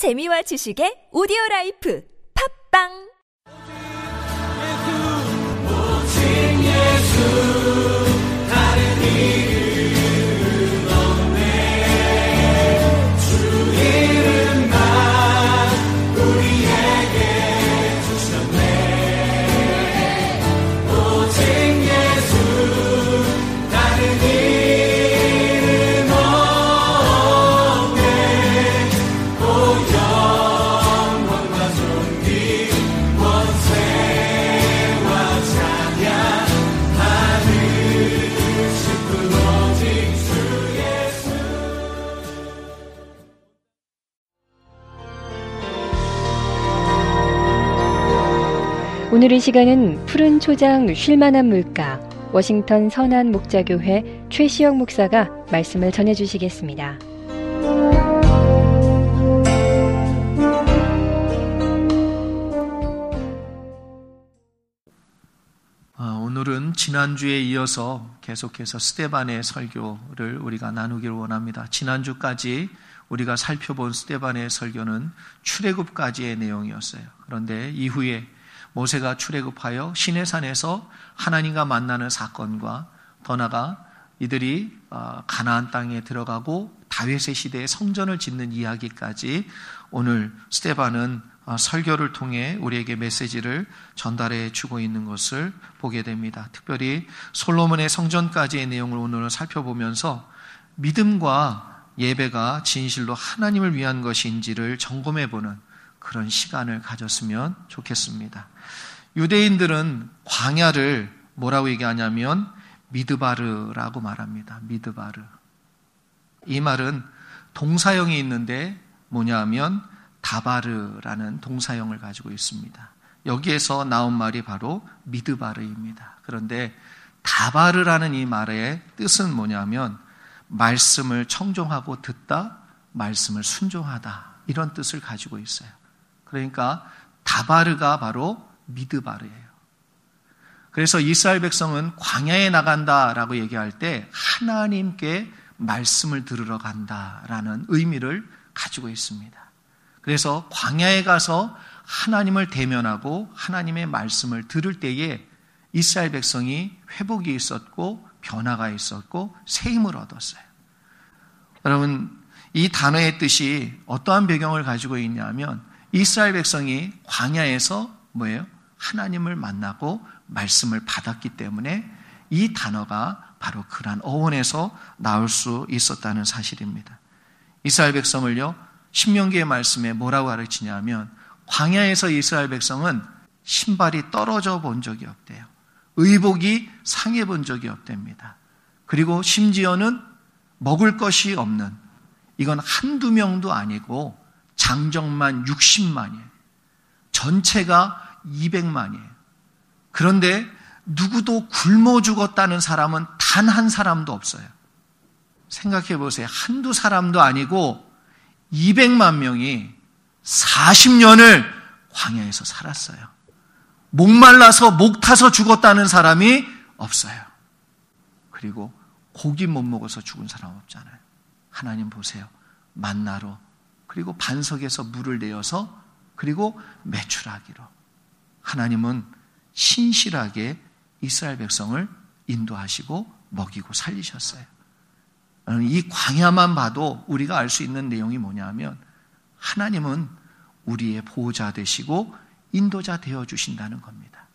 재미와 지식의 오디오 라이프. 팝빵 오늘 이 시간은 푸른 초장 쉴만한 물가 워싱턴 선한 목자교회 최시영 목사가 말씀을 전해 주시겠습니다. 아, 오늘은 지난주에 이어서 계속해서 스테반의 설교를 우리가 나누기를 원합니다. 지난주까지 우리가 살펴본 스테반의 설교는 출애굽까지의 내용이었어요. 그런데 이후에 모세가 출애굽하여 시내산에서 하나님과 만나는 사건과 더 나아가 이들이 아, 가나안 땅에 들어가고 다윗의 시대에 성전을 짓는 이야기까지 오늘 스테반은 아, 설교를 통해 우리에게 메시지를 전달해 주고 있는 것을 보게 됩니다. 특별히 솔로몬의 성전까지의 내용을 오늘 살펴보면서 믿음과 예배가 진실로 하나님을 위한 것인지를 점검해 보는 그런 시간을 가졌으면 좋겠습니다. 유대인들은 광야를 뭐라고 얘기하냐면 미드바르라고 말합니다. 미드바르. 이 말은 동사형이 있는데 뭐냐 하면 다바르라는 동사형을 가지고 있습니다. 여기에서 나온 말이 바로 미드바르입니다. 그런데 다바르라는 이 말의 뜻은 뭐냐면 말씀을 청종하고 듣다, 말씀을 순종하다 이런 뜻을 가지고 있어요. 그러니까 다바르가 바로 미드바르예요. 그래서 이스라엘 백성은 광야에 나간다라고 얘기할 때 하나님께 말씀을 들으러 간다라는 의미를 가지고 있습니다. 그래서 광야에 가서 하나님을 대면하고 하나님의 말씀을 들을 때에 이스라엘 백성이 회복이 있었고 변화가 있었고 새 힘을 얻었어요. 여러분, 이 단어의 뜻이 어떠한 배경을 가지고 있냐면 이스라엘 백성이 광야에서 뭐예요? 하나님을 만나고 말씀을 받았기 때문에 이 단어가 바로 그러한 어원에서 나올 수 있었다는 사실입니다. 이스라엘 백성을요, 신명기의 말씀에 뭐라고 가르치냐면 광야에서 이스라엘 백성은 신발이 떨어져 본 적이 없대요. 의복이 상해 본 적이 없답니다. 그리고 심지어는 먹을 것이 없는 이건 한두 명도 아니고 장정만 60만이에요. 전체가 200만이에요. 그런데 누구도 굶어 죽었다는 사람은 단 한 사람도 없어요. 생각해 보세요. 한두 사람도 아니고 200만 명이 40년을 광야에서 살았어요. 목말라서 목 타서 죽었다는 사람이 없어요. 그리고 고기 못 먹어서 죽은 사람 없잖아요. 하나님 보세요. 만나로 그리고 반석에서 물을 내어서 그리고 매출하기로 하나님은 신실하게 이스라엘 백성을 인도하시고 먹이고 살리셨어요. 이 광야만 봐도 우리가 알 수 있는 내용이 뭐냐면 하나님은 우리의 보호자 되시고 인도자 되어 주신다는 겁니다.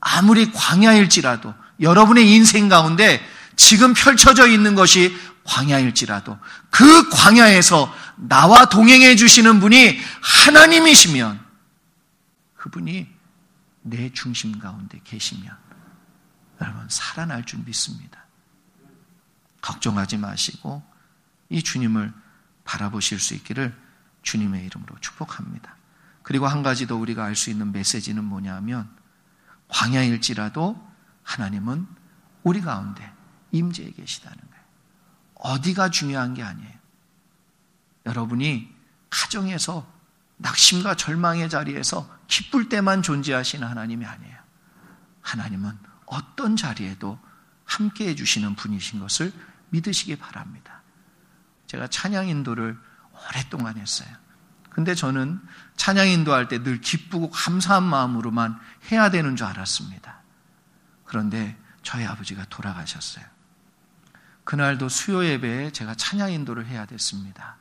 아무리 광야일지라도 여러분의 인생 가운데 지금 펼쳐져 있는 것이 광야일지라도 그 광야에서 나와 동행해 주시는 분이 하나님이시면 그분이 내 중심 가운데 계시면 여러분 살아날 줄 믿습니다. 걱정하지 마시고 이 주님을 바라보실 수 있기를 주님의 이름으로 축복합니다. 그리고 한 가지 더 우리가 알 수 있는 메시지는 뭐냐면 광야일지라도 하나님은 우리 가운데 임재해 계시다는 거예요. 어디가 중요한 게 아니에요. 여러분이 가정에서 낙심과 절망의 자리에서 기쁠 때만 존재하시는 하나님이 아니에요. 하나님은 어떤 자리에도 함께 해주시는 분이신 것을 믿으시기 바랍니다. 제가 찬양 인도를 오랫동안 했어요. 근데 저는 찬양 인도할 때 늘 기쁘고 감사한 마음으로만 해야 되는 줄 알았습니다. 그런데 저희 아버지가 돌아가셨어요. 그날도 수요 예배에 제가 찬양 인도를 해야 됐습니다.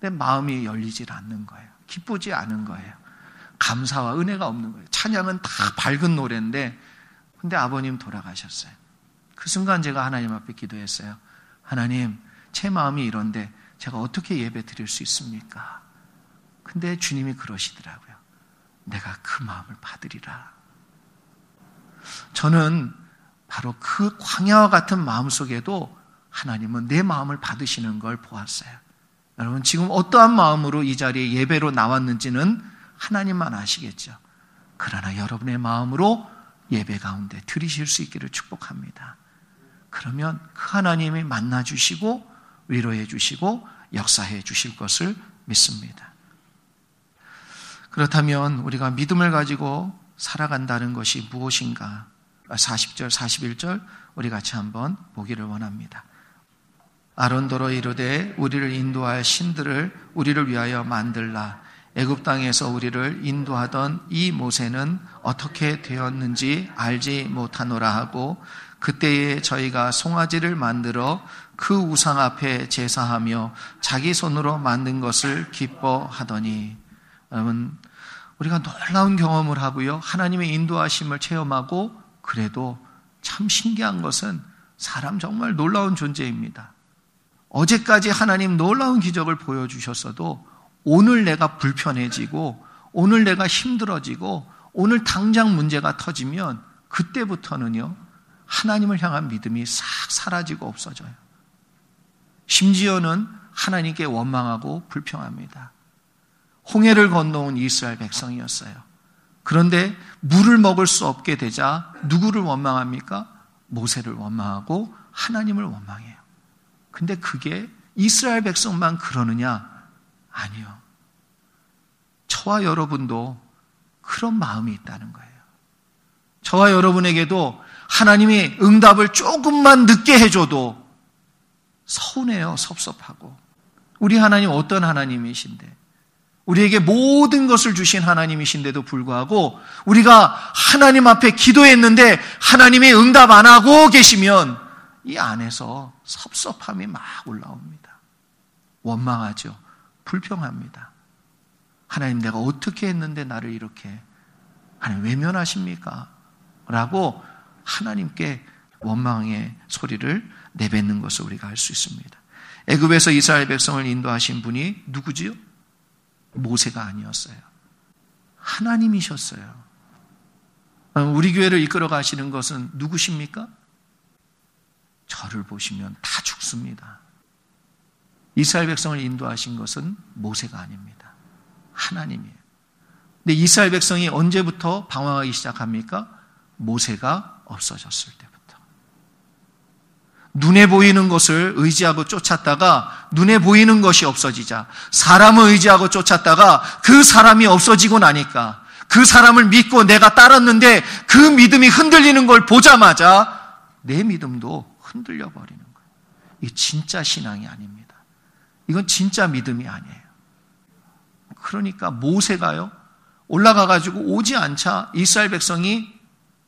근데 마음이 열리질 않는 거예요. 기쁘지 않은 거예요. 감사와 은혜가 없는 거예요. 찬양은 다 밝은 노래인데, 근데 아버님 돌아가셨어요. 그 순간 제가 하나님 앞에 기도했어요. 하나님, 제 마음이 이런데 제가 어떻게 예배 드릴 수 있습니까? 근데 주님이 그러시더라고요. 내가 그 마음을 받으리라. 저는 바로 그 광야와 같은 마음 속에도 하나님은 내 마음을 받으시는 걸 보았어요. 여러분, 지금 어떠한 마음으로 이 자리에 예배로 나왔는지는 하나님만 아시겠죠. 그러나 여러분의 마음으로 예배 가운데 들이실 수 있기를 축복합니다. 그러면 그 하나님이 만나 주시고 위로해 주시고 역사해 주실 것을 믿습니다. 그렇다면 우리가 믿음을 가지고 살아간다는 것이 무엇인가? 40절, 41절 우리 같이 한번 보기를 원합니다. 아론도로 이르되 우리를 인도할 신들을 우리를 위하여 만들라. 애굽 땅에서 우리를 인도하던 이 모세는 어떻게 되었는지 알지 못하노라 하고 그때에 저희가 송아지를 만들어 그 우상 앞에 제사하며 자기 손으로 만든 것을 기뻐하더니 여러분 우리가 놀라운 경험을 하고요 하나님의 인도하심을 체험하고 그래도 참 신기한 것은 사람 정말 놀라운 존재입니다. 어제까지 하나님 놀라운 기적을 보여주셨어도 오늘 내가 불편해지고 오늘 내가 힘들어지고 오늘 당장 문제가 터지면 그때부터는요 하나님을 향한 믿음이 싹 사라지고 없어져요. 심지어는 하나님께 원망하고 불평합니다. 홍해를 건너온 이스라엘 백성이었어요. 그런데 물을 먹을 수 없게 되자 누구를 원망합니까? 모세를 원망하고 하나님을 원망해요. 근데 그게 이스라엘 백성만 그러느냐? 아니요. 저와 여러분도 그런 마음이 있다는 거예요. 저와 여러분에게도 하나님이 응답을 조금만 늦게 해줘도 서운해요, 섭섭하고. 우리 하나님 어떤 하나님이신데? 우리에게 모든 것을 주신 하나님이신데도 불구하고 우리가 하나님 앞에 기도했는데 하나님이 응답 안 하고 계시면 이 안에서 섭섭함이 막 올라옵니다. 원망하죠. 불평합니다. 하나님 내가 어떻게 했는데 나를 이렇게 하나님 외면하십니까? 라고 하나님께 원망의 소리를 내뱉는 것을 우리가 알 수 있습니다. 애굽에서 이스라엘 백성을 인도하신 분이 누구지요? 모세가 아니었어요. 하나님이셨어요. 우리 교회를 이끌어 가시는 것은 누구십니까? 저를 보시면 다 죽습니다. 이스라엘 백성을 인도하신 것은 모세가 아닙니다. 하나님이에요. 근데 이스라엘 백성이 언제부터 방황하기 시작합니까? 모세가 없어졌을 때부터. 눈에 보이는 것을 의지하고 쫓았다가 눈에 보이는 것이 없어지자 사람을 의지하고 쫓았다가 그 사람이 없어지고 나니까 그 사람을 믿고 내가 따랐는데 그 믿음이 흔들리는 걸 보자마자 내 믿음도 흔들려 버리는 거예요. 이게 진짜 신앙이 아닙니다. 이건 진짜 믿음이 아니에요. 그러니까 모세가요 올라가 가지고 오지 않자 이스라엘 백성이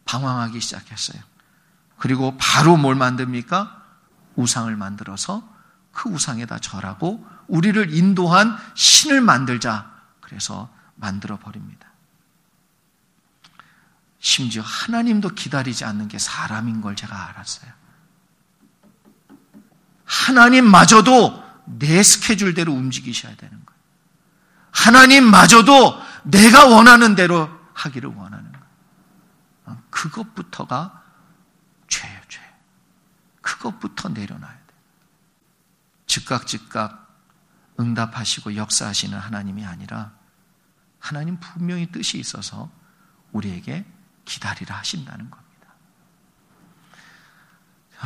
방황하기 시작했어요. 그리고 바로 뭘 만듭니까? 우상을 만들어서 그 우상에다 절하고 우리를 인도한 신을 만들자. 그래서 만들어 버립니다. 심지어 하나님도 기다리지 않는 게 사람인 걸 제가 알았어요. 하나님마저도 내 스케줄대로 움직이셔야 되는 거예요. 하나님마저도 내가 원하는 대로 하기를 원하는 거예요. 그것부터가 죄예요, 죄. 그것부터 내려놔야 돼. 즉각 즉각 응답하시고 역사하시는 하나님이 아니라 하나님 분명히 뜻이 있어서 우리에게 기다리라 하신다는 겁니다.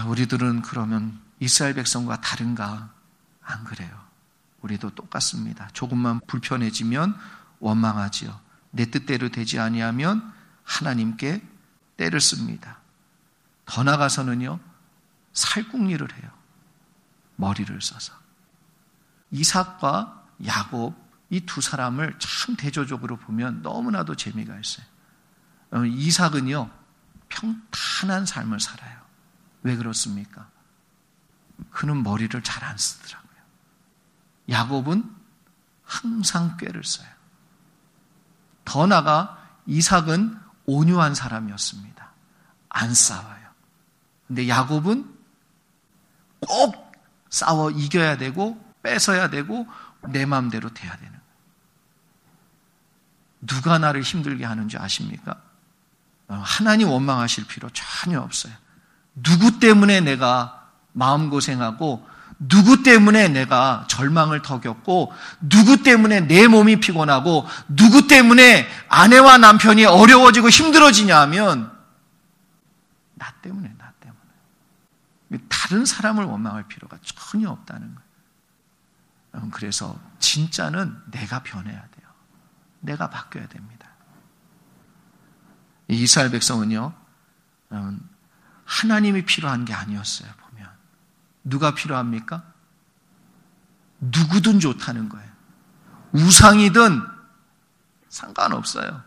우리들은 그러면 이스라엘 백성과 다른가? 안 그래요. 우리도 똑같습니다. 조금만 불편해지면 원망하지요. 내 뜻대로 되지 아니하면 하나님께 때를 씁니다. 더 나가서는요, 살궁리를 해요. 머리를 써서. 이삭과 야곱, 이 두 사람을 참 대조적으로 보면 너무나도 재미가 있어요. 어, 이삭은요, 평탄한 삶을 살아요. 왜 그렇습니까? 그는 머리를 잘 안 쓰더라고요. 야곱은 항상 꾀를 써요. 더 나가 이삭은 온유한 사람이었습니다. 안 싸워요. 근데 야곱은 꼭 싸워 이겨야 되고 뺏어야 되고 내 마음대로 돼야 되는 거예요. 누가 나를 힘들게 하는지 아십니까? 어, 하나님 원망하실 필요 전혀 없어요. 누구 때문에 내가 마음고생하고 누구 때문에 내가 절망을 더 겪고 누구 때문에 내 몸이 피곤하고 누구 때문에 아내와 남편이 어려워지고 힘들어지냐 하면 나 때문에 나 때문에 다른 사람을 원망할 필요가 전혀 없다는 거예요. 그래서 진짜는 내가 변해야 돼요. 내가 바뀌어야 됩니다. 이스라엘 백성은요, 하나님이 필요한 게 아니었어요. 누가 필요합니까? 누구든 좋다는 거예요. 우상이든 상관없어요.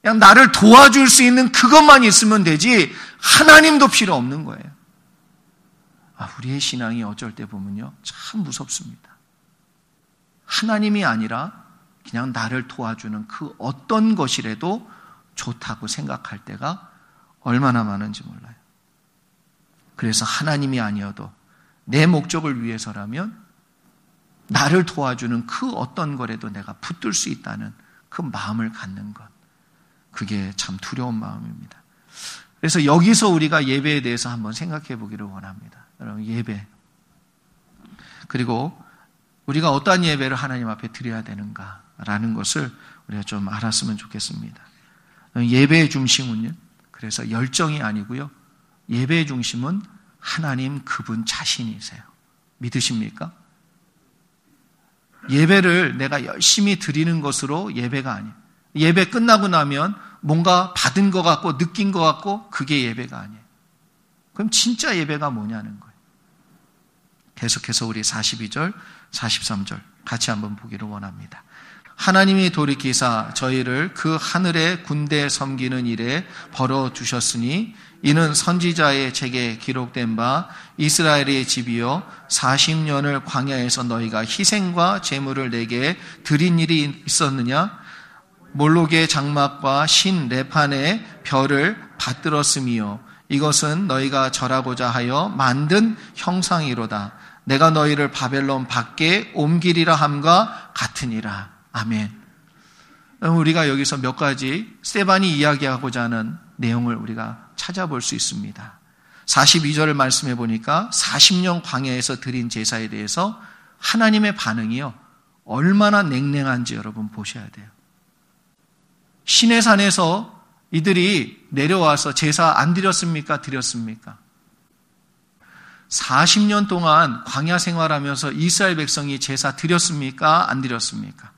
그냥 나를 도와줄 수 있는 그것만 있으면 되지, 하나님도 필요 없는 거예요. 아, 우리의 신앙이 어쩔 때 보면요, 참 무섭습니다. 하나님이 아니라 그냥 나를 도와주는 그 어떤 것이라도 좋다고 생각할 때가 얼마나 많은지 몰라요. 그래서 하나님이 아니어도 내 목적을 위해서라면 나를 도와주는 그 어떤 거라도 내가 붙들 수 있다는 그 마음을 갖는 것. 그게 참 두려운 마음입니다. 그래서 여기서 우리가 예배에 대해서 한번 생각해 보기를 원합니다. 여러분, 예배. 그리고 우리가 어떠한 예배를 하나님 앞에 드려야 되는가라는 것을 우리가 좀 알았으면 좋겠습니다. 예배의 중심은요. 그래서 열정이 아니고요. 예배의 중심은 하나님 그분 자신이세요. 믿으십니까? 예배를 내가 열심히 드리는 것으로 예배가 아니에요. 예배 끝나고 나면 뭔가 받은 것 같고 느낀 것 같고 그게 예배가 아니에요. 그럼 진짜 예배가 뭐냐는 거예요. 계속해서 우리 42절, 43절 같이 한번 보기를 원합니다. 하나님이 돌이키사 저희를 그 하늘의 군대 섬기는 일에 벌어 주셨으니 이는 선지자의 책에 기록된 바 이스라엘의 집이여 40년을 광야에서 너희가 희생과 제물을 내게 드린 일이 있었느냐? 몰록의 장막과 신 레판의 별을 받들었음이요. 이것은 너희가 절하고자 하여 만든 형상이로다. 내가 너희를 바벨론 밖에 옮기리라 함과 같으니라. 아멘. 우리가 여기서 몇 가지 세반이 이야기하고자 하는 내용을 우리가 찾아볼 수 있습니다. 42절을 말씀해 보니까 40년 광야에서 드린 제사에 대해서 하나님의 반응이요. 얼마나 냉랭한지 여러분 보셔야 돼요. 신의 산에서 이들이 내려와서 제사 안 드렸습니까? 드렸습니까? 40년 동안 광야 생활하면서 이스라엘 백성이 제사 드렸습니까? 안 드렸습니까?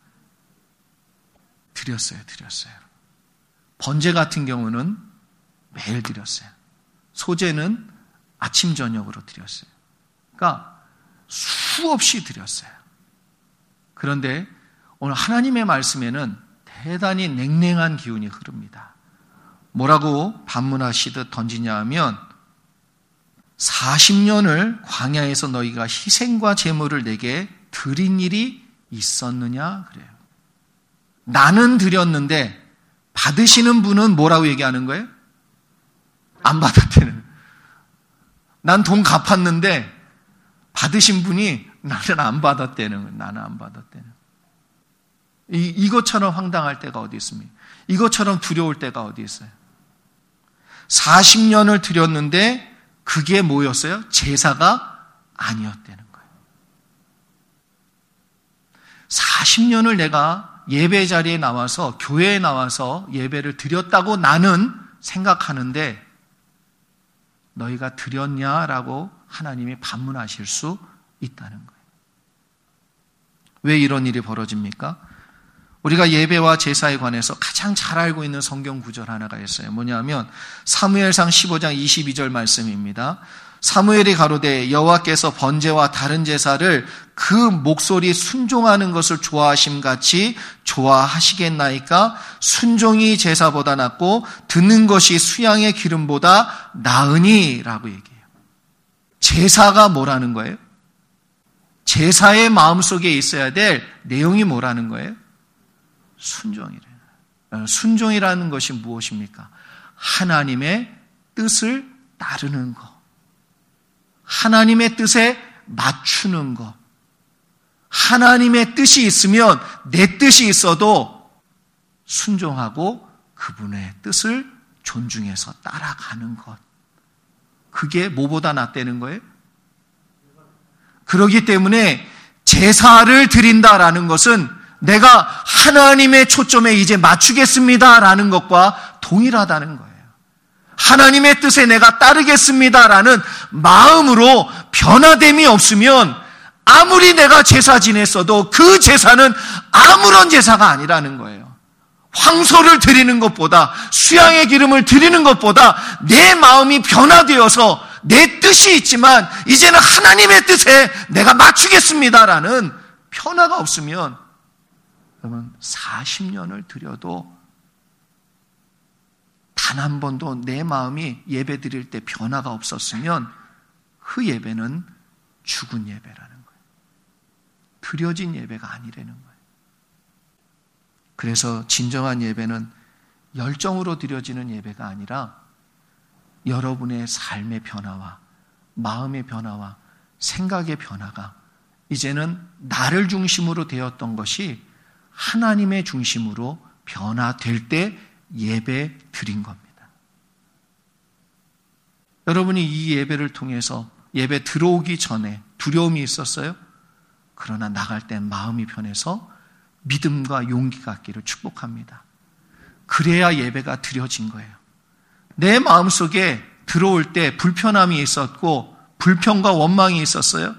드렸어요, 드렸어요. 번제 같은 경우는 매일 드렸어요. 소제는 아침, 저녁으로 드렸어요. 그러니까 수없이 드렸어요. 그런데 오늘 하나님의 말씀에는 대단히 냉랭한 기운이 흐릅니다. 뭐라고 반문하시듯 던지냐 하면 40년을 광야에서 너희가 희생과 제물을 내게 드린 일이 있었느냐 그래요. 나는 드렸는데 받으시는 분은 뭐라고 얘기하는 거예요? 안 받았대는. 난 돈 갚았는데 받으신 분이 나는 안 받았대는. 나는 안 받았대는. 이, 이것처럼 황당할 때가 어디 있습니까? 이것처럼 두려울 때가 어디 있어요? 40년을 드렸는데 그게 뭐였어요? 제사가 아니었다는 거예요. 40년을 내가 예배 자리에 나와서 교회에 나와서 예배를 드렸다고 나는 생각하는데 너희가 드렸냐라고 하나님이 반문하실 수 있다는 거예요. 왜 이런 일이 벌어집니까? 우리가 예배와 제사에 관해서 가장 잘 알고 있는 성경 구절 하나가 있어요. 뭐냐면 사무엘상 15장 22절 말씀입니다. 사무엘이 가로되 여호와께서 번제와 다른 제사를 그 목소리 순종하는 것을 좋아하심 같이 좋아하시겠나이까 순종이 제사보다 낫고 듣는 것이 수양의 기름보다 나으니라고 얘기해요. 제사가 뭐라는 거예요? 제사의 마음속에 있어야 될 내용이 뭐라는 거예요? 순종이래요. 어, 순종이라는 것이 무엇입니까? 하나님의 뜻을 따르는 것. 하나님의 뜻에 맞추는 것. 하나님의 뜻이 있으면 내 뜻이 있어도 순종하고 그분의 뜻을 존중해서 따라가는 것. 그게 뭐보다 낫다는 거예요? 그러기 때문에 제사를 드린다라는 것은 내가 하나님의 초점에 이제 맞추겠습니다라는 것과 동일하다는 거예요. 하나님의 뜻에 내가 따르겠습니다라는 마음으로 변화됨이 없으면 아무리 내가 제사 지냈어도 그 제사는 아무런 제사가 아니라는 거예요. 황소를 드리는 것보다 수양의 기름을 드리는 것보다 내 마음이 변화되어서 내 뜻이 있지만 이제는 하나님의 뜻에 내가 맞추겠습니다라는 변화가 없으면 그러면 40년을 드려도 단 한 번도 내 마음이 예배 드릴 때 변화가 없었으면 그 예배는 죽은 예배라는 거예요. 드려진 예배가 아니라는 거예요. 그래서 진정한 예배는 열정으로 드려지는 예배가 아니라 여러분의 삶의 변화와 마음의 변화와 생각의 변화가 이제는 나를 중심으로 되었던 것이 하나님의 중심으로 변화될 때 예배 드린 겁니다. 여러분이 이 예배를 통해서 예배 들어오기 전에 두려움이 있었어요? 그러나 나갈 땐 마음이 변해서 믿음과 용기 갖기를 축복합니다. 그래야 예배가 드려진 거예요. 내 마음속에 들어올 때 불편함이 있었고 불평과 원망이 있었어요.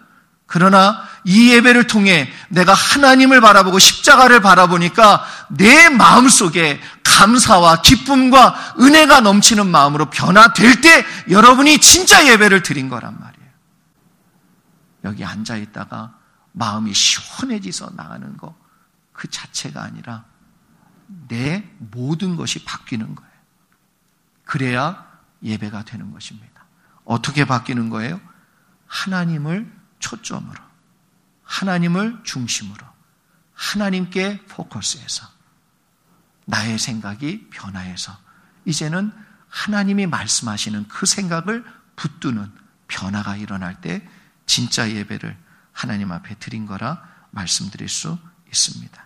그러나 이 예배를 통해 내가 하나님을 바라보고 십자가를 바라보니까 내 마음 속에 감사와 기쁨과 은혜가 넘치는 마음으로 변화될 때 여러분이 진짜 예배를 드린 거란 말이에요. 여기 앉아 있다가 마음이 시원해지서 나가는 거 그 자체가 아니라 내 모든 것이 바뀌는 거예요. 그래야 예배가 되는 것입니다. 어떻게 바뀌는 거예요? 하나님을 초점으로, 하나님을 중심으로, 하나님께 포커스해서, 나의 생각이 변화해서, 이제는 하나님이 말씀하시는 그 생각을 붙드는 변화가 일어날 때 진짜 예배를 하나님 앞에 드린 거라 말씀드릴 수 있습니다.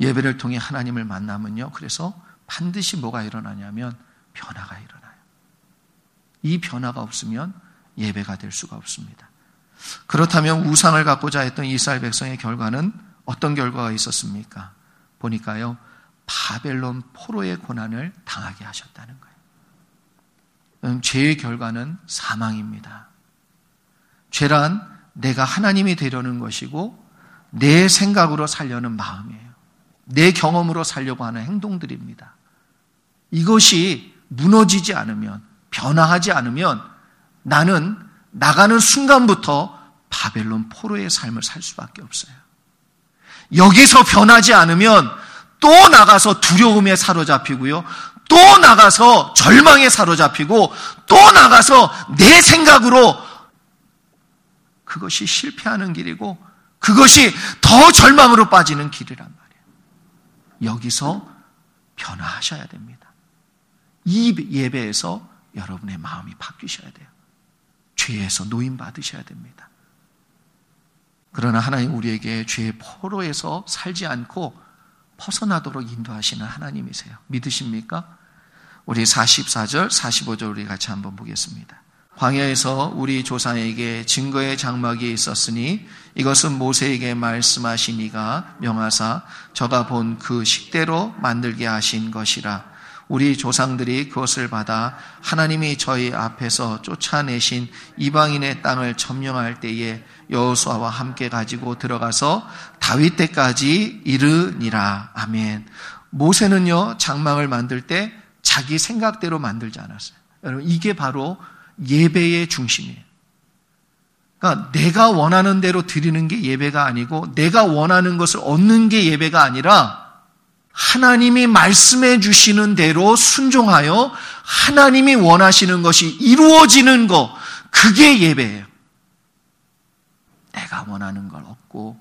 예배를 통해 하나님을 만나면요. 그래서 반드시 뭐가 일어나냐면 변화가 일어나요. 이 변화가 없으면 예배가 될 수가 없습니다. 그렇다면 우상을 갖고자 했던 이스라엘 백성의 결과는 어떤 결과가 있었습니까? 보니까요, 바벨론 포로의 고난을 당하게 하셨다는 거예요. 음, 죄의 결과는 사망입니다. 죄란 내가 하나님이 되려는 것이고 내 생각으로 살려는 마음이에요. 내 경험으로 살려고 하는 행동들입니다. 이것이 무너지지 않으면, 변화하지 않으면 나는 나가는 순간부터 바벨론 포로의 삶을 살 수밖에 없어요. 여기서 변하지 않으면 또 나가서 두려움에 사로잡히고요. 또 나가서 절망에 사로잡히고 또 나가서 내 생각으로 그것이 실패하는 길이고 그것이 더 절망으로 빠지는 길이란 말이에요. 여기서 변화하셔야 됩니다. 이 예배에서 여러분의 마음이 바뀌셔야 돼요. 죄에서 노임 받으셔야 됩니다. 그러나 하나님 우리에게 죄의 포로에서 살지 않고 벗어나도록 인도하시는 하나님이세요. 믿으십니까? 우리 44절, 45절 우리 같이 한번 보겠습니다. 광야에서 우리 조상에게 증거의 장막이 있었으니 이것은 모세에게 말씀하신 이가 명하사 저가 본 그 식대로 만들게 하신 것이라 우리 조상들이 그것을 받아 하나님이 저희 앞에서 쫓아내신 이방인의 땅을 점령할 때에 여호수아와 함께 가지고 들어가서 다윗 때까지 이르니라. 아멘. 모세는요 장막을 만들 때 자기 생각대로 만들지 않았어요. 여러분 이게 바로 예배의 중심이에요. 그러니까 내가 원하는 대로 드리는 게 예배가 아니고 내가 원하는 것을 얻는 게 예배가 아니라 하나님이 말씀해 주시는 대로 순종하여 하나님이 원하시는 것이 이루어지는 것, 그게 예배예요. 내가 원하는 걸 얻고,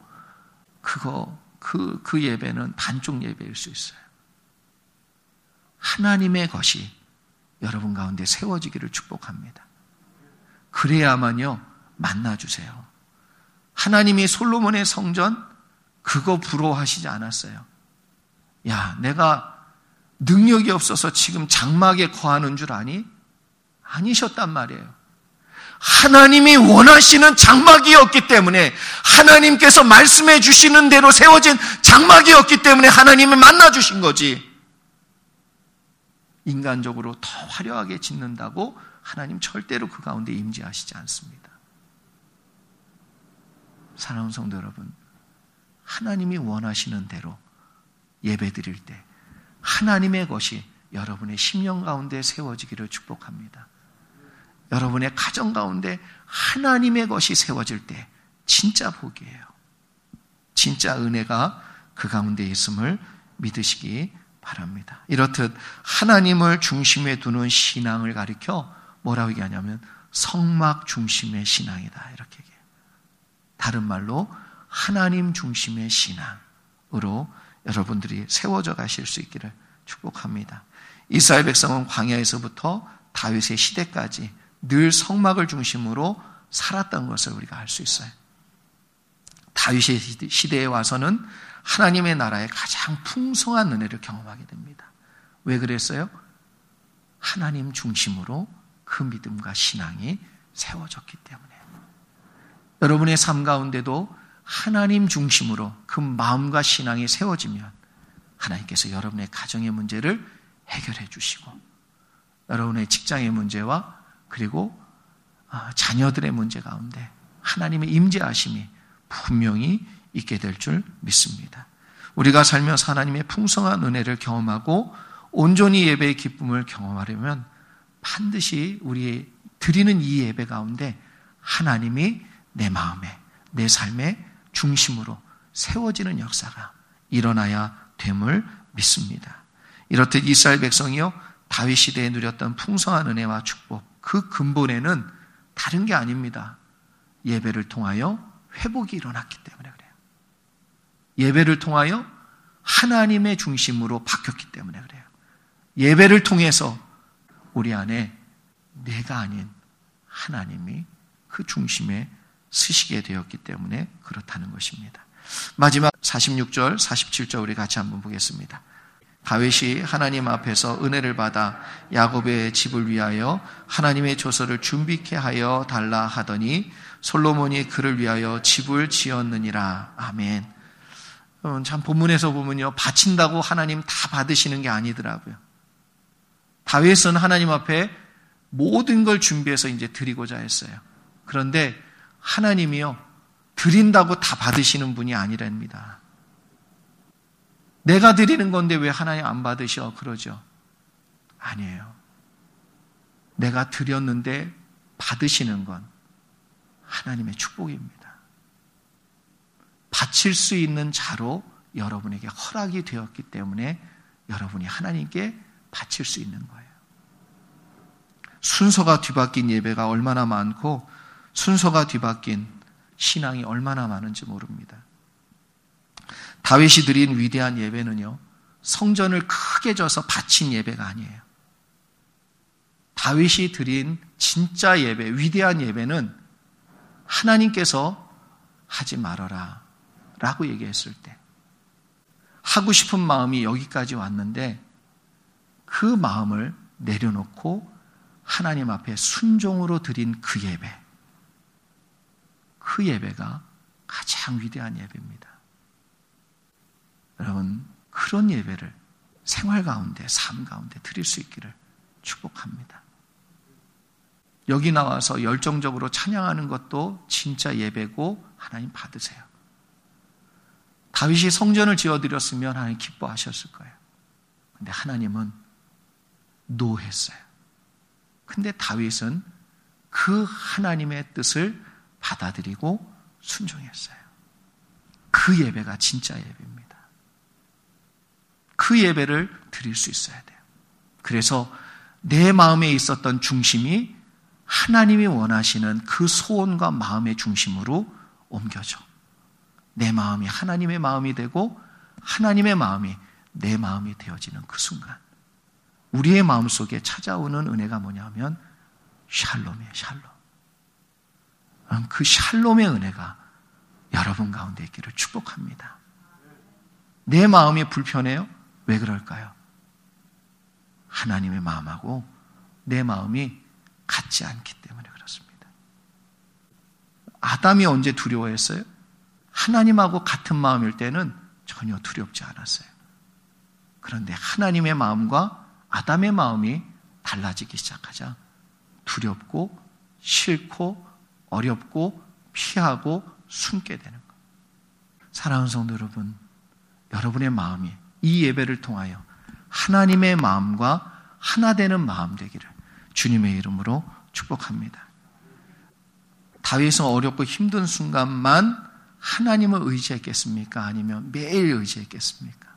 그거, 그, 그 예배는 반쪽 예배일 수 있어요. 하나님의 것이 여러분 가운데 세워지기를 축복합니다. 그래야만요, 만나주세요. 하나님이 솔로몬의 성전, 그거 부러워하시지 않았어요. 야, 내가 능력이 없어서 지금 장막에 거하는 줄 아니? 아니셨단 말이에요. 하나님이 원하시는 장막이었기 때문에 하나님께서 말씀해 주시는 대로 세워진 장막이었기 때문에 하나님이 만나 주신 거지. 인간적으로 더 화려하게 짓는다고 하나님 절대로 그 가운데 임재하시지 않습니다. 사랑하는 성도 여러분, 하나님이 원하시는 대로 예배 드릴 때 하나님의 것이 여러분의 심령 가운데 세워지기를 축복합니다. 여러분의 가정 가운데 하나님의 것이 세워질 때 진짜 복이에요. 진짜 은혜가 그 가운데 있음을 믿으시기 바랍니다. 이렇듯 하나님을 중심에 두는 신앙을 가리켜 뭐라고 얘기하냐면 성막 중심의 신앙이다. 이렇게 얘기해요. 다른 말로 하나님 중심의 신앙으로 여러분들이 세워져 가실 수 있기를 축복합니다. 이스라엘 백성은 광야에서부터 다윗의 시대까지 늘 성막을 중심으로 살았던 것을 우리가 알 수 있어요. 다윗의 시대에 와서는 하나님의 나라의 가장 풍성한 은혜를 경험하게 됩니다. 왜 그랬어요? 하나님 중심으로 그 믿음과 신앙이 세워졌기 때문에. 여러분의 삶 가운데도 하나님 중심으로 그 마음과 신앙이 세워지면 하나님께서 여러분의 가정의 문제를 해결해 주시고 여러분의 직장의 문제와 그리고 아, 자녀들의 문제 가운데 하나님의 임재하심이 분명히 있게 될 줄 믿습니다. 우리가 살면서 하나님의 풍성한 은혜를 경험하고 온전히 예배의 기쁨을 경험하려면 반드시 우리 드리는 이 예배 가운데 하나님이 내 마음에, 내 삶의 중심으로 세워지는 역사가 일어나야 됨을 믿습니다. 이렇듯 이스라엘 백성이요 다윗 시대에 누렸던 풍성한 은혜와 축복 그 근본에는 다른 게 아닙니다. 예배를 통하여 회복이 일어났기 때문에 그래요. 예배를 통하여 하나님의 중심으로 바뀌었기 때문에 그래요. 예배를 통해서 우리 안에 내가 아닌 하나님이 그 중심에 쓰시게 되었기 때문에 그렇다는 것입니다. 마지막 46절, 47절 우리 같이 한번 보겠습니다. 다윗이 하나님 앞에서 은혜를 받아 야곱의 집을 위하여 하나님의 조서를 준비케 하여 달라 하더니 솔로몬이 그를 위하여 집을 지었느니라. 아멘. 참 본문에서 보면요. 바친다고 하나님 다 받으시는 게 아니더라고요. 다윗은 하나님 앞에 모든 걸 준비해서 이제 드리고자 했어요. 그런데 하나님이요. 드린다고 다 받으시는 분이 아니랍니다. 내가 드리는 건데 왜 하나님 안 받으셔? 그러죠. 아니에요. 내가 드렸는데 받으시는 건 하나님의 축복입니다. 바칠 수 있는 자로 여러분에게 허락이 되었기 때문에 여러분이 하나님께 바칠 수 있는 거예요. 순서가 뒤바뀐 예배가 얼마나 많고 순서가 뒤바뀐 신앙이 얼마나 많은지 모릅니다. 다윗이 드린 위대한 예배는요, 성전을 크게 져서 바친 예배가 아니에요. 다윗이 드린 진짜 예배, 위대한 예배는 하나님께서 하지 말아라 라고 얘기했을 때, 하고 싶은 마음이 여기까지 왔는데, 그 마음을 내려놓고 하나님 앞에 순종으로 드린 그 예배, 그 예배가 가장 위대한 예배입니다. 여러분, 그런 예배를 생활 가운데, 삶 가운데 드릴 수 있기를 축복합니다. 여기 나와서 열정적으로 찬양하는 것도 진짜 예배고 하나님 받으세요. 다윗이 성전을 지어드렸으면 하나님 기뻐하셨을 거예요. 근데 하나님은 노했어요. 근데 다윗은 그 하나님의 뜻을 받아들이고 순종했어요. 그 예배가 진짜 예배입니다. 그 예배를 드릴 수 있어야 돼요. 그래서 내 마음에 있었던 중심이 하나님이 원하시는 그 소원과 마음의 중심으로 옮겨져. 내 마음이 하나님의 마음이 되고 하나님의 마음이 내 마음이 되어지는 그 순간. 우리의 마음 속에 찾아오는 은혜가 뭐냐면 샬롬이에요, 샬롬. 그 샬롬의 은혜가 여러분 가운데 있기를 축복합니다. 내 마음이 불편해요? 왜 그럴까요? 하나님의 마음하고 내 마음이 같지 않기 때문에 그렇습니다. 아담이 언제 두려워했어요? 하나님하고 같은 마음일 때는 전혀 두렵지 않았어요. 그런데 하나님의 마음과 아담의 마음이 달라지기 시작하자 두렵고 싫고 어렵고 피하고 숨게 되는 것. 사랑하는 성도 여러분, 여러분의 마음이 이 예배를 통하여 하나님의 마음과 하나 되는 마음 되기를 주님의 이름으로 축복합니다. 다윗은 어렵고 힘든 순간만 하나님을 의지했겠습니까? 아니면 매일 의지했겠습니까?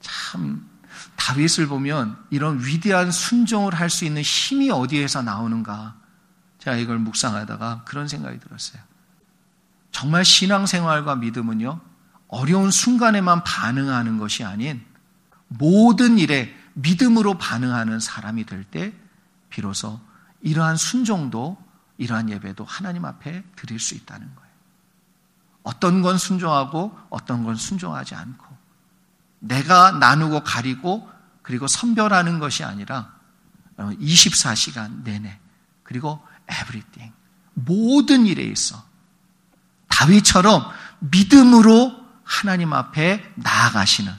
참 다윗을 보면 이런 위대한 순종을 할 수 있는 힘이 어디에서 나오는가? 제가 이걸 묵상하다가 그런 생각이 들었어요. 정말 신앙생활과 믿음은요, 어려운 순간에만 반응하는 것이 아닌 모든 일에 믿음으로 반응하는 사람이 될 때 비로소 이러한 순종도 이러한 예배도 하나님 앞에 드릴 수 있다는 거예요. 어떤 건 순종하고 어떤 건 순종하지 않고 내가 나누고 가리고 그리고 선별하는 것이 아니라 24시간 내내 그리고 everything 모든 일에 있어 다윗처럼 믿음으로 하나님 앞에 나아가시는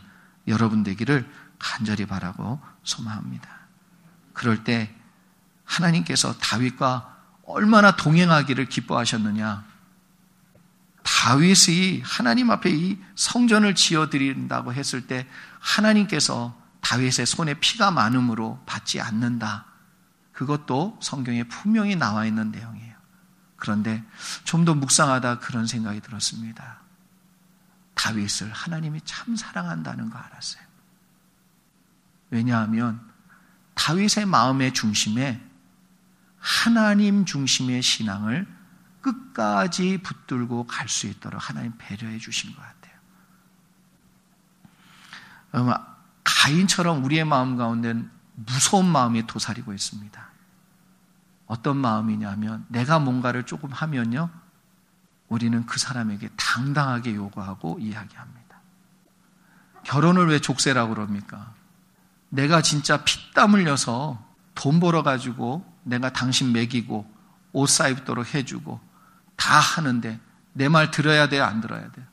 여러분 되기를 간절히 바라고 소망합니다. 그럴 때 하나님께서 다윗과 얼마나 동행하기를 기뻐하셨느냐. 다윗이 하나님 앞에 이 성전을 지어 드린다고 했을 때 하나님께서 다윗의 손에 피가 많음으로 받지 않는다. 그것도 성경에 분명히 나와 있는 내용이에요. 그런데 좀 더 묵상하다 그런 생각이 들었습니다. 다윗을 하나님이 참 사랑한다는 거 알았어요. 왜냐하면 다윗의 마음의 중심에 하나님 중심의 신앙을 끝까지 붙들고 갈 수 있도록 하나님 배려해 주신 것 같아요. 가인처럼 우리의 마음 가운데는 무서운 마음이 도사리고 있습니다. 어떤 마음이냐면 내가 뭔가를 조금 하면요. 우리는 그 사람에게 당당하게 요구하고 이야기합니다. 결혼을 왜 족쇄라고 그럽니까? 내가 진짜 피땀 흘려서 돈 벌어가지고 내가 당신 먹이고 옷 사입도록 해주고 다 하는데 내 말 들어야 돼요? 안 들어야 돼요?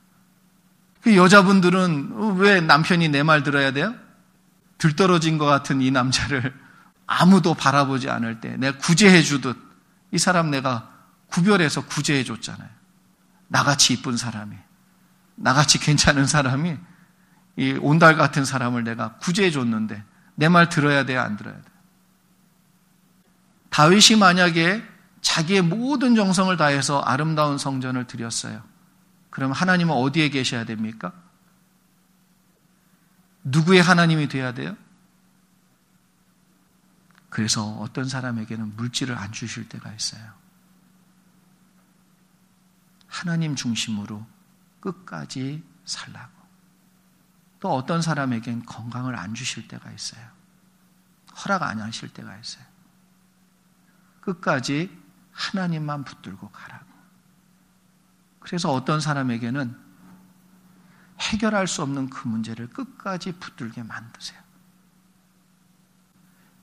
그 여자분들은 왜 남편이 내 말 들어야 돼요? 들떨어진 것 같은 이 남자를 아무도 바라보지 않을 때 내가 구제해 주듯 이 사람 내가 구별해서 구제해 줬잖아요. 나같이 이쁜 사람이, 나같이 괜찮은 사람이 이 온달 같은 사람을 내가 구제해 줬는데 내 말 들어야 돼요, 안 들어야 돼요? 다윗이 만약에 자기의 모든 정성을 다해서 아름다운 성전을 드렸어요. 그럼 하나님은 어디에 계셔야 됩니까? 누구의 하나님이 돼야 돼요? 그래서 어떤 사람에게는 물질을 안 주실 때가 있어요. 하나님 중심으로 끝까지 살라고. 또 어떤 사람에겐 건강을 안 주실 때가 있어요. 허락 안 하실 때가 있어요. 끝까지 하나님만 붙들고 가라고. 그래서 어떤 사람에게는 해결할 수 없는 그 문제를 끝까지 붙들게 만드세요.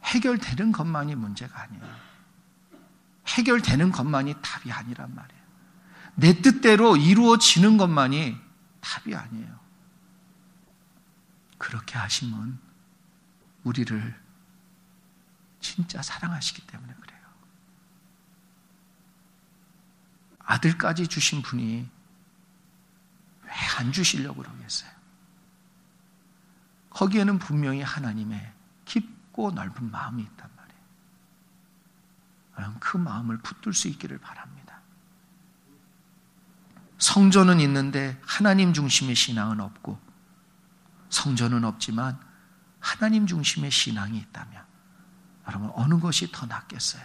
해결되는 것만이 문제가 아니에요. 해결되는 것만이 답이 아니란 말이에요. 내 뜻대로 이루어지는 것만이 답이 아니에요. 그렇게 하시면 우리를 진짜 사랑하시기 때문에 그래요. 아들까지 주신 분이 왜 안 주시려고 그러겠어요? 거기에는 분명히 하나님의 깊고 넓은 마음이 있단 말이에요. 그 마음을 붙들 수 있기를 바랍니다. 성전은 있는데 하나님 중심의 신앙은 없고 성전은 없지만 하나님 중심의 신앙이 있다면 여러분 어느 것이 더 낫겠어요?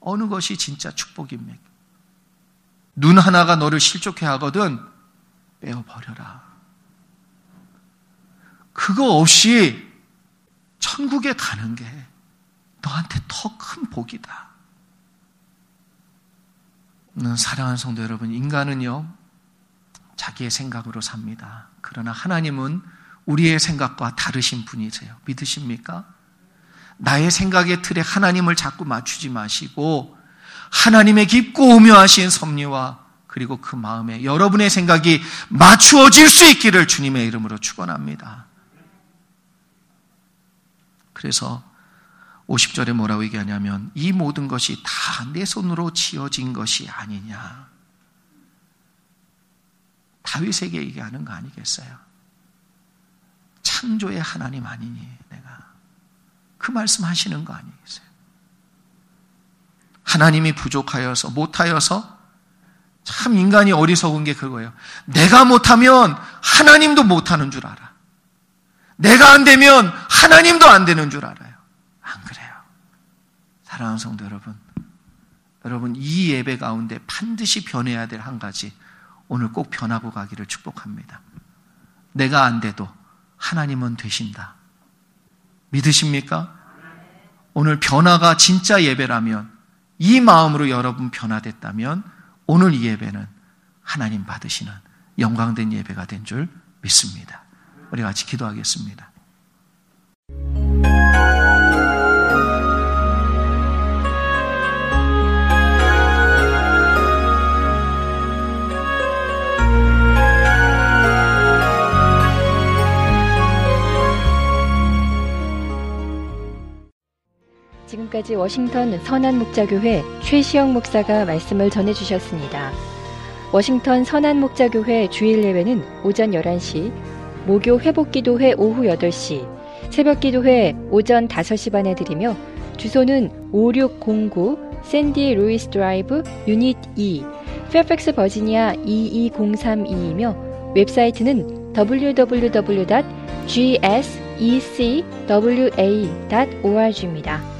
어느 것이 진짜 축복입니까? 눈 하나가 너를 실족해 하거든 빼어 버려라. 그거 없이 천국에 가는 게 너한테 더 큰 복이다. 음, 사랑하는 성도 여러분, 인간은요, 자기의 생각으로 삽니다. 그러나 하나님은 우리의 생각과 다르신 분이세요. 믿으십니까? 나의 생각의 틀에 하나님을 자꾸 맞추지 마시고 하나님의 깊고 오묘하신 섭리와 그리고 그 마음에 여러분의 생각이 맞추어질 수 있기를 주님의 이름으로 축원합니다. 그래서 50절에 뭐라고 얘기하냐면 이 모든 것이 다 내 손으로 지어진 것이 아니냐. 다윗에게 얘기하는 거 아니겠어요? 창조의 하나님 아니니 내가 그 말씀 하시는 거 아니겠어요? 하나님이 부족하여서 못하여서 참 인간이 어리석은 게 그거예요. 내가 못하면 하나님도 못하는 줄 알아. 내가 안 되면 하나님도 안 되는 줄 알아요. 안 그래요. 사랑하는 성도 여러분. 여러분, 이 예배 가운데 반드시 변해야 될 한 가지. 오늘 꼭 변하고 가기를 축복합니다. 내가 안 돼도 하나님은 되신다. 믿으십니까? 오늘 변화가 진짜 예배라면 이 마음으로 여러분 변화됐다면 오늘 이 예배는 하나님 받으시는 영광된 예배가 된 줄 믿습니다. 우리 같이 기도하겠습니다. 지금까지 워싱턴 선한 목자교회 최시영 목사가 말씀을 전해주셨습니다. 워싱턴 선한 목자교회 주일 예배는 오전 11시, 목요 회복기도회 오후 8시, 새벽기도회 오전 5시 반에 드리며 주소는 5609 Sandy Lewis Drive Unit 2, 페어팩스 버지니아 22032이며 웹사이트는 www.gsecwa.org입니다.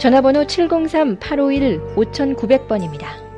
전화번호 703-851-5900번입니다.